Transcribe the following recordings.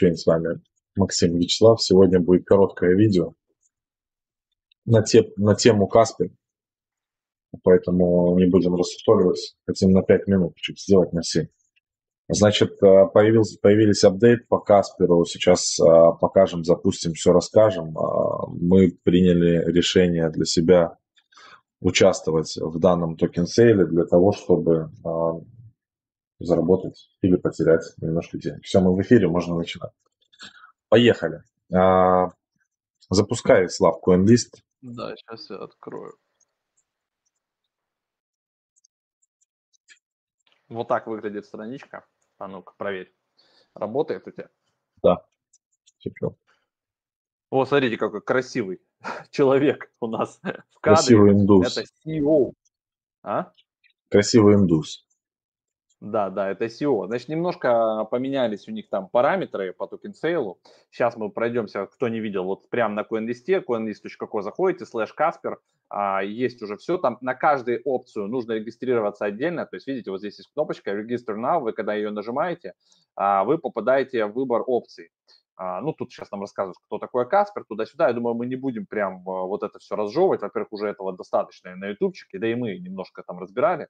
блокчейн. С вами Максим Вячеслав. Сегодня будет короткое видео на, те, на тему Каспи. Поэтому не будем рассусоливать. Хотим на 5 минут чуть сделать на 7. Значит, э, появился, появились апдейт по Касперу. Сейчас э, покажем, запустим, все расскажем. Э, мы приняли решение для себя участвовать в данном токен-сейле для того, чтобы заработать или потерять немножко денег. Все, мы в эфире, можно начинать. Поехали. А, запускай, Слав, CoinList. Да, сейчас я открою. Вот так выглядит страничка. А ну-ка, проверь. Работает у тебя? Да. Тепло. О, смотрите, какой красивый человек у нас в кадре. Красивый индус. Это CEO. А? Красивый индус. Да, да, это CEO. Значит, немножко поменялись у них там параметры по токен сейлу. Сейчас мы пройдемся, кто не видел, вот прямо на CoinList, coinlist.co заходите, слэш Каспер, а, есть уже все. Там на каждую опцию нужно регистрироваться отдельно. То есть, видите, вот здесь есть кнопочка Register Now, вы когда ее нажимаете, а, вы попадаете в выбор опций. А, ну, тут сейчас нам рассказывают, кто такой Каспер, туда-сюда. Я думаю, мы не будем прям вот это все разжевывать. Во-первых, уже этого достаточно на ютубчике, да и мы немножко там разбирали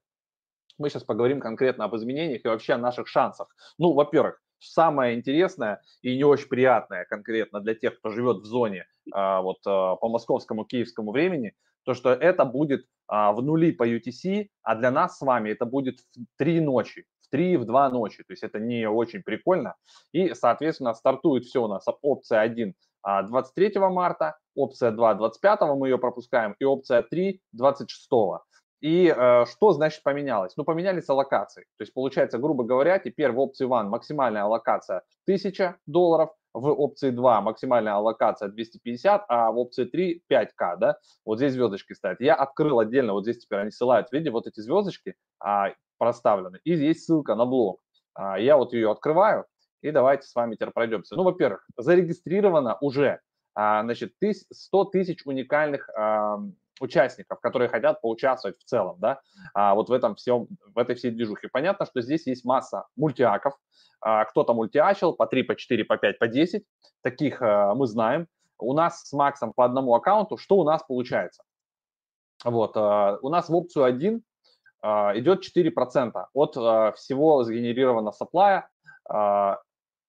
мы сейчас поговорим конкретно об изменениях и вообще о наших шансах. Ну, во-первых, самое интересное и не очень приятное конкретно для тех, кто живет в зоне а, вот а, по московскому, киевскому времени, то, что это будет а, в нули по UTC, а для нас с вами это будет в три ночи, в три, в два ночи. То есть это не очень прикольно. И, соответственно, стартует все у нас опция 1 23 марта, опция 2 25 мы ее пропускаем, и опция 3 26. И э, что значит поменялось? Ну, поменялись аллокации. То есть, получается, грубо говоря, теперь в опции One максимальная аллокация 1000 долларов, в опции 2 максимальная аллокация 250, а в опции 3 5к, да? Вот здесь звездочки стоят. Я открыл отдельно, вот здесь теперь они ссылают, видите, вот эти звездочки а, проставлены. И здесь ссылка на блог. А, я вот ее открываю, и давайте с вами теперь пройдемся. Ну, во-первых, зарегистрировано уже, а, значит, 100 тысяч уникальных а, участников, которые хотят поучаствовать в целом, да, а вот в этом всем, в этой всей движухе. Понятно, что здесь есть масса мультиаков, а, кто-то мультиачил по 3, по 4, по 5, по 10, таких а, мы знаем. У нас с Максом по одному аккаунту, что у нас получается? Вот, а, у нас в опцию 1 а, идет 4% от а, всего сгенерированного сапплая,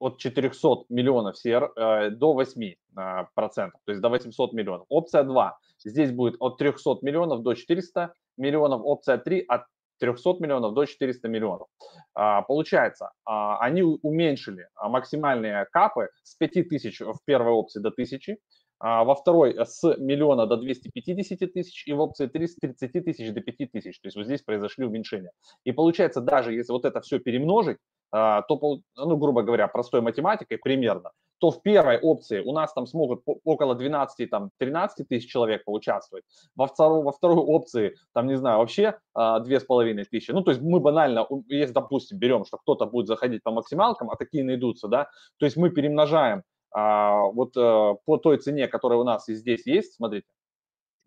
от 400 миллионов CR э, до 8 а, процентов, то есть до 800 миллионов. Опция 2 здесь будет от 300 миллионов до 400 миллионов, опция 3 от 300 миллионов до 400 миллионов. А, получается, а, они уменьшили максимальные капы с 5000 в первой опции до 1000, во второй с миллиона до 250 тысяч и в опции 3 с 30 тысяч до 5 тысяч. То есть вот здесь произошли уменьшения. И получается, даже если вот это все перемножить, а, то, ну, грубо говоря, простой математикой примерно, то в первой опции у нас там смогут около 12-13 тысяч человек поучаствовать. Во второй, во второй опции, там, не знаю, вообще а, две с половиной тысячи. Ну, то есть мы банально, если, допустим, берем, что кто-то будет заходить по максималкам, а такие найдутся, да, то есть мы перемножаем а, вот а, по той цене, которая у нас и здесь есть, смотрите,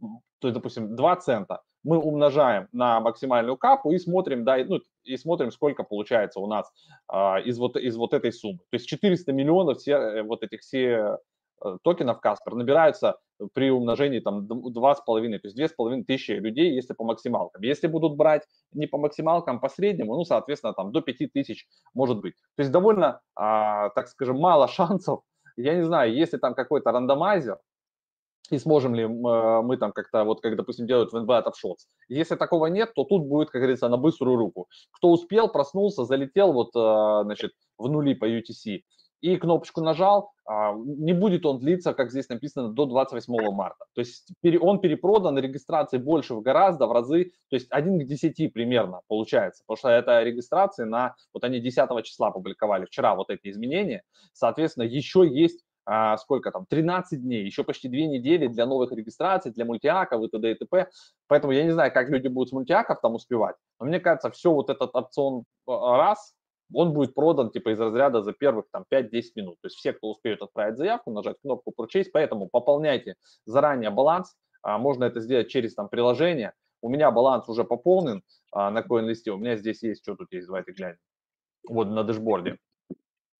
то есть, допустим, 2 цента, мы умножаем на максимальную капу и смотрим, да, ну, и смотрим, сколько получается у нас а, из, вот, из вот этой суммы. То есть 400 миллионов все, э, вот этих все э, токенов Каспер набираются при умножении там 2,5, то есть 2,5 тысячи людей, если по максималкам. Если будут брать не по максималкам, по среднему, ну, соответственно, там до 5 тысяч может быть. То есть довольно, а, так скажем, мало шансов. Я не знаю, если там какой-то рандомайзер, и сможем ли мы, мы там как-то, вот как, допустим, делают в NBA Shots. Если такого нет, то тут будет, как говорится, на быструю руку. Кто успел, проснулся, залетел вот, э, значит, в нули по UTC и кнопочку нажал, а, не будет он длиться, как здесь написано, до 28 марта. То есть он перепродан, регистрации больше в гораздо, в разы, то есть 1 к 10 примерно получается, потому что это регистрации на, вот они 10 числа публиковали вчера вот эти изменения, соответственно, еще есть а, сколько там, 13 дней, еще почти 2 недели для новых регистраций, для мультиаков и т.д. и т.п. Поэтому я не знаю, как люди будут с мультиаков там успевать, но мне кажется, все вот этот опцион а, раз, он будет продан типа из разряда за первых там 5-10 минут. То есть все, кто успеет отправить заявку, нажать кнопку Purchase, поэтому пополняйте заранее баланс, а, можно это сделать через там приложение. У меня баланс уже пополнен а, на CoinList, у меня здесь есть, что тут есть, давайте глянем. Вот на дэшборде.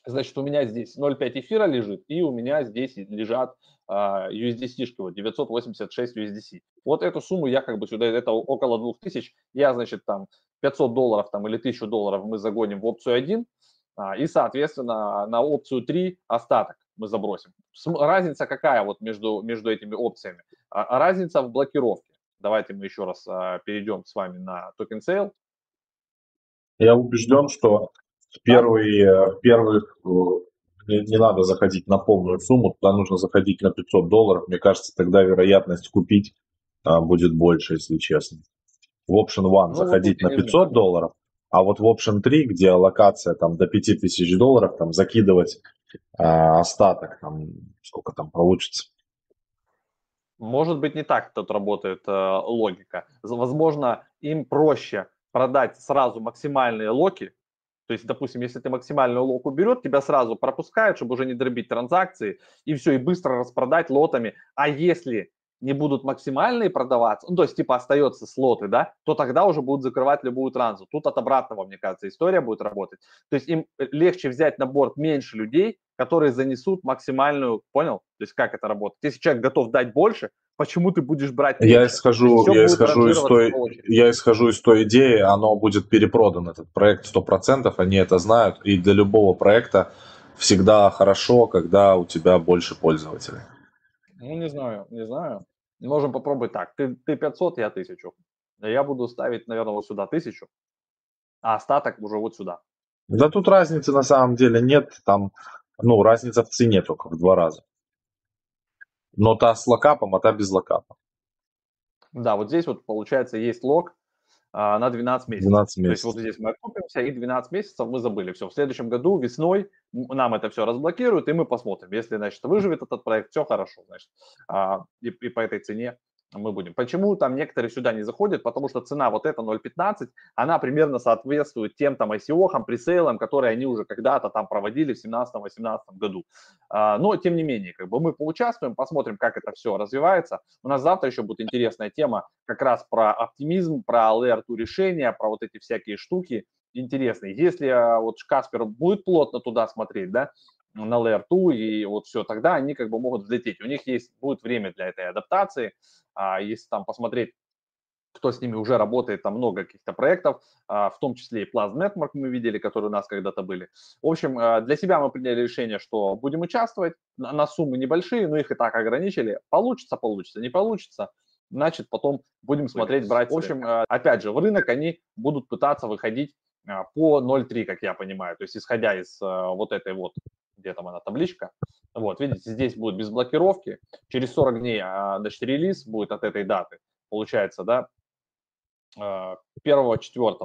Значит, у меня здесь 0,5 эфира лежит, и у меня здесь лежат а, USDC-шки, вот 986 USDC. Вот эту сумму я как бы сюда, это около 2000, я, значит, там 500 долларов там, или 1000 долларов мы загоним в опцию 1, а, и, соответственно, на опцию 3 остаток мы забросим. Разница какая вот между, между этими опциями? А, разница в блокировке. Давайте мы еще раз перейдем с вами на токен сейл. Я убежден, что первый, э, первый э, не, не надо заходить на полную сумму, туда нужно заходить на 500 долларов. Мне кажется, тогда вероятность купить а, будет больше, если честно. В Option One ну, заходить вот, на 500 долларов, а вот в Option 3, где аллокация там до 5000 долларов, там закидывать а, остаток, там сколько там получится. Может быть, не так тут работает э, логика. Возможно, им проще продать сразу максимальные локи, то есть, допустим, если ты максимальную локу берет, тебя сразу пропускают, чтобы уже не дробить транзакции, и все, и быстро распродать лотами. А если не будут максимальные продаваться, ну, то есть, типа, остается слоты, да, то тогда уже будут закрывать любую транзу. Тут от обратного, мне кажется, история будет работать. То есть, им э, легче взять на борт меньше людей, которые занесут максимальную, понял? То есть, как это работает? Если человек готов дать больше, почему ты будешь брать меньше? Я исхожу, я исхожу, из той, я исхожу из той идеи, оно будет перепродан, этот проект 100%, они это знают, и для любого проекта всегда хорошо, когда у тебя больше пользователей. Ну, не знаю, не знаю. Можем попробовать так. Ты, ты 500, я 1000. Я буду ставить, наверное, вот сюда 1000, а остаток уже вот сюда. Да тут разницы на самом деле нет. Там, ну, разница в цене только в два раза. Но та с локапом, а та без локапа. Да, вот здесь вот получается есть лог а, на 12 месяцев. 12 месяцев. То есть вот здесь мы окупимся, и 12 месяцев мы забыли. Все, в следующем году весной нам это все разблокируют, и мы посмотрим. Если, значит, выживет этот проект, все хорошо, значит. А, и, и по этой цене мы будем. Почему там некоторые сюда не заходят? Потому что цена вот эта 0.15, она примерно соответствует тем там ICO, пресейлам, которые они уже когда-то там проводили в 17-18 году. А, но, тем не менее, как бы мы поучаствуем, посмотрим, как это все развивается. У нас завтра еще будет интересная тема как раз про оптимизм, про layer решения, про вот эти всякие штуки интересные. Если а, вот Каспер будет плотно туда смотреть, да, на Layer 2 и вот все, тогда они как бы могут взлететь. У них есть, будет время для этой адаптации. А если там посмотреть, кто с ними уже работает, там много каких-то проектов, а, в том числе и Plasma Network мы видели, которые у нас когда-то были. В общем, а, для себя мы приняли решение, что будем участвовать на суммы небольшие, но их и так ограничили. Получится, получится, не получится, значит, потом будем смотреть, брать. В общем, а, опять же, в рынок они будут пытаться выходить по 0.3, как я понимаю, то есть исходя из вот этой вот где там она табличка. Вот, видите, здесь будет без блокировки. Через 40 дней, а, значит, релиз будет от этой даты. Получается, да, 1 4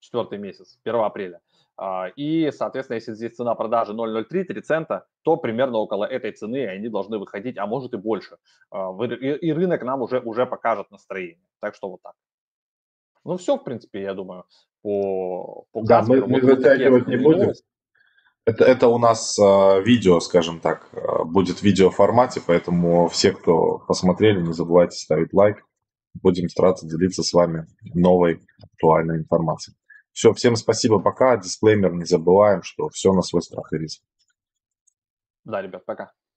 четвертый месяц, 1 апреля. А, и, соответственно, если здесь цена продажи 0,03, 3 цента, то примерно около этой цены они должны выходить, а может и больше. А, и рынок нам уже, уже покажет настроение. Так что вот так. Ну, все, в принципе, я думаю, по, по Да, мы, мы затягивать не будем. Это, это у нас э, видео, скажем так, э, будет в видеоформате, поэтому все, кто посмотрели, не забывайте ставить лайк. Будем стараться делиться с вами новой актуальной информацией. Все, всем спасибо, пока. Дисклеймер не забываем, что все на свой страх и риск. Да, ребят, пока.